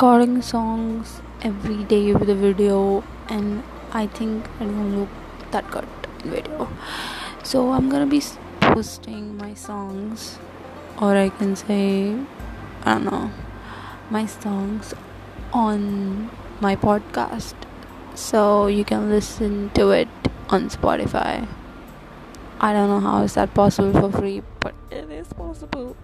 recording songs every day with a video and I think I don't look that good in video. So I'm gonna be posting my songs or I can say I don't know my songs on my podcast so you can listen to it on Spotify. I don't know how is that possible for free, but it is possible.